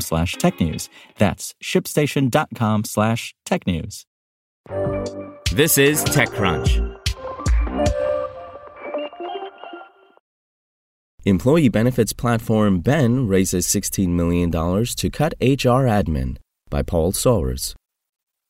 slash technews. That's shipstation.com slash technews. This is TechCrunch. Employee benefits platform Ben raises $16 million to cut HR admin by Paul Sawers.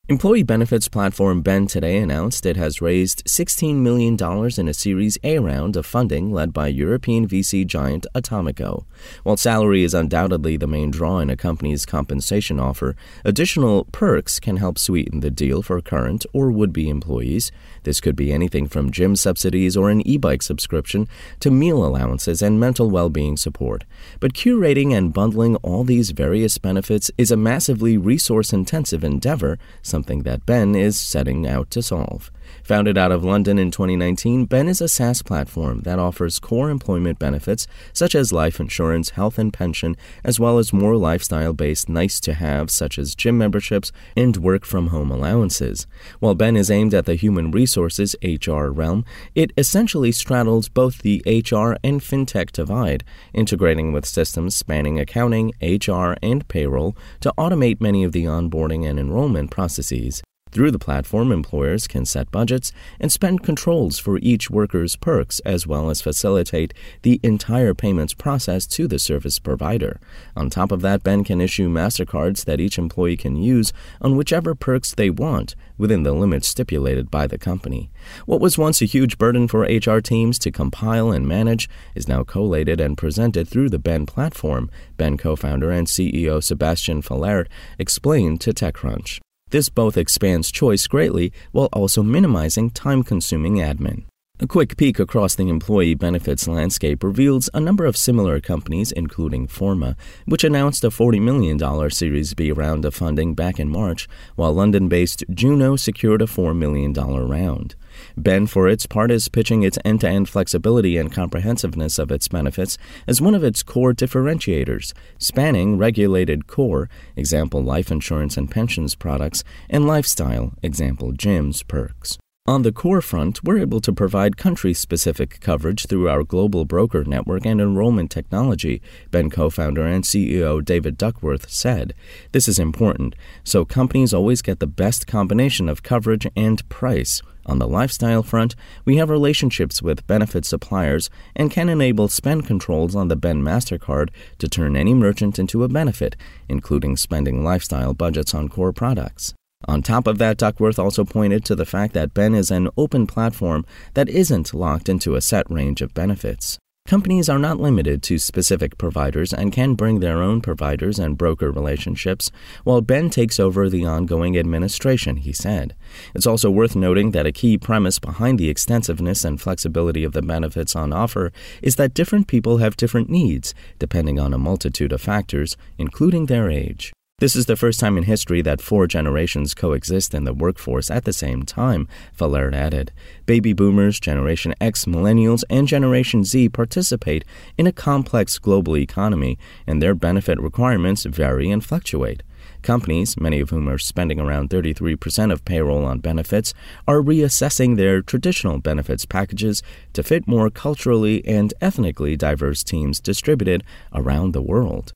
Employee benefits platform Ben today announced it has raised $16 million in a Series A round of funding led by European VC giant Atomico. While salary is undoubtedly the main draw in a company's compensation offer, additional perks can help sweeten the deal for current or would be employees. This could be anything from gym subsidies or an e bike subscription to meal allowances and mental well being support. But curating and bundling all these various benefits is a massively resource intensive endeavor something that Ben is setting out to solve. Founded out of London in 2019, Ben is a SaaS platform that offers core employment benefits such as life insurance, health, and pension, as well as more lifestyle based nice to have such as gym memberships and work from home allowances. While Ben is aimed at the human resources HR realm, it essentially straddles both the HR and fintech divide, integrating with systems spanning accounting, HR, and payroll to automate many of the onboarding and enrollment processes. Through the platform, employers can set budgets and spend controls for each worker's perks, as well as facilitate the entire payments process to the service provider. On top of that, Ben can issue MasterCards that each employee can use on whichever perks they want within the limits stipulated by the company. What was once a huge burden for HR teams to compile and manage is now collated and presented through the Ben platform, Ben co founder and CEO Sebastian Fallert explained to TechCrunch. This both expands choice greatly while also minimizing time consuming admin. A quick peek across the employee benefits landscape reveals a number of similar companies, including Forma, which announced a $40 million Series B round of funding back in March, while London based Juno secured a $4 million round. Ben, for its part, is pitching its end to end flexibility and comprehensiveness of its benefits as one of its core differentiators, spanning regulated core, example life insurance and pensions products, and lifestyle, example gyms, perks. On the core front, we're able to provide country specific coverage through our global broker network and enrollment technology, Ben co founder and CEO David Duckworth said. This is important, so companies always get the best combination of coverage and price. On the lifestyle front, we have relationships with benefit suppliers and can enable spend controls on the Ben MasterCard to turn any merchant into a benefit, including spending lifestyle budgets on core products. On top of that, Duckworth also pointed to the fact that Ben is an open platform that isn't locked into a set range of benefits. Companies are not limited to specific providers and can bring their own providers and broker relationships, while Ben takes over the ongoing administration, he said. It's also worth noting that a key premise behind the extensiveness and flexibility of the benefits on offer is that different people have different needs, depending on a multitude of factors, including their age. This is the first time in history that four generations coexist in the workforce at the same time, Fallert added. Baby boomers, Generation X, Millennials, and Generation Z participate in a complex global economy, and their benefit requirements vary and fluctuate. Companies, many of whom are spending around 33% of payroll on benefits, are reassessing their traditional benefits packages to fit more culturally and ethnically diverse teams distributed around the world.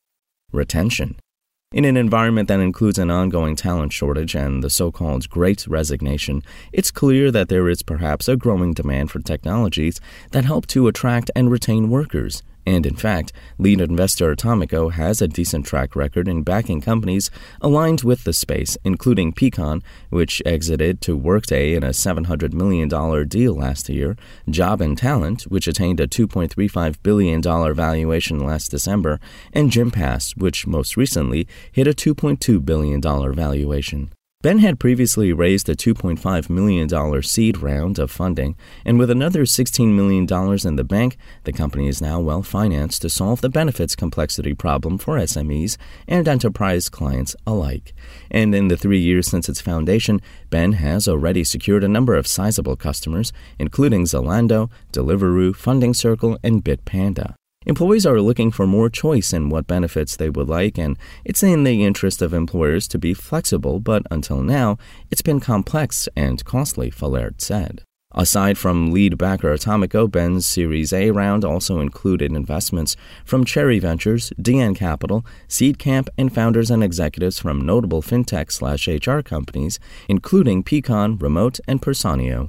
Retention. In an environment that includes an ongoing talent shortage and the so called great resignation, it's clear that there is perhaps a growing demand for technologies that help to attract and retain workers, And in fact, lead investor Atomico has a decent track record in backing companies aligned with the space, including Peakon, which exited to Workday in a $700 million deal last year, Jobandtalent, which attained a $2.35 billion valuation last December, and Gympass, which most recently hit a $2.2 billion valuation. Ben had previously raised a $2.5 million seed round of funding, and with another $16 million in the bank, the company is now well financed to solve the benefits complexity problem for SMEs and enterprise clients alike. And in the three years since its foundation, Ben has already secured a number of sizable customers, including Zalando, Deliveroo, Funding Circle, and Bitpanda. Employees are looking for more choice in what benefits they would like, and it's in the interest of employers to be flexible, but until now, it's been complex and costly, Fallert said. Aside from lead backer Atomico, Ben's Series A round also included investments from Cherry Ventures, DN Capital, Seedcamp, and founders and executives from notable fintech slash HR companies, including Peakon, Remote, and Personio.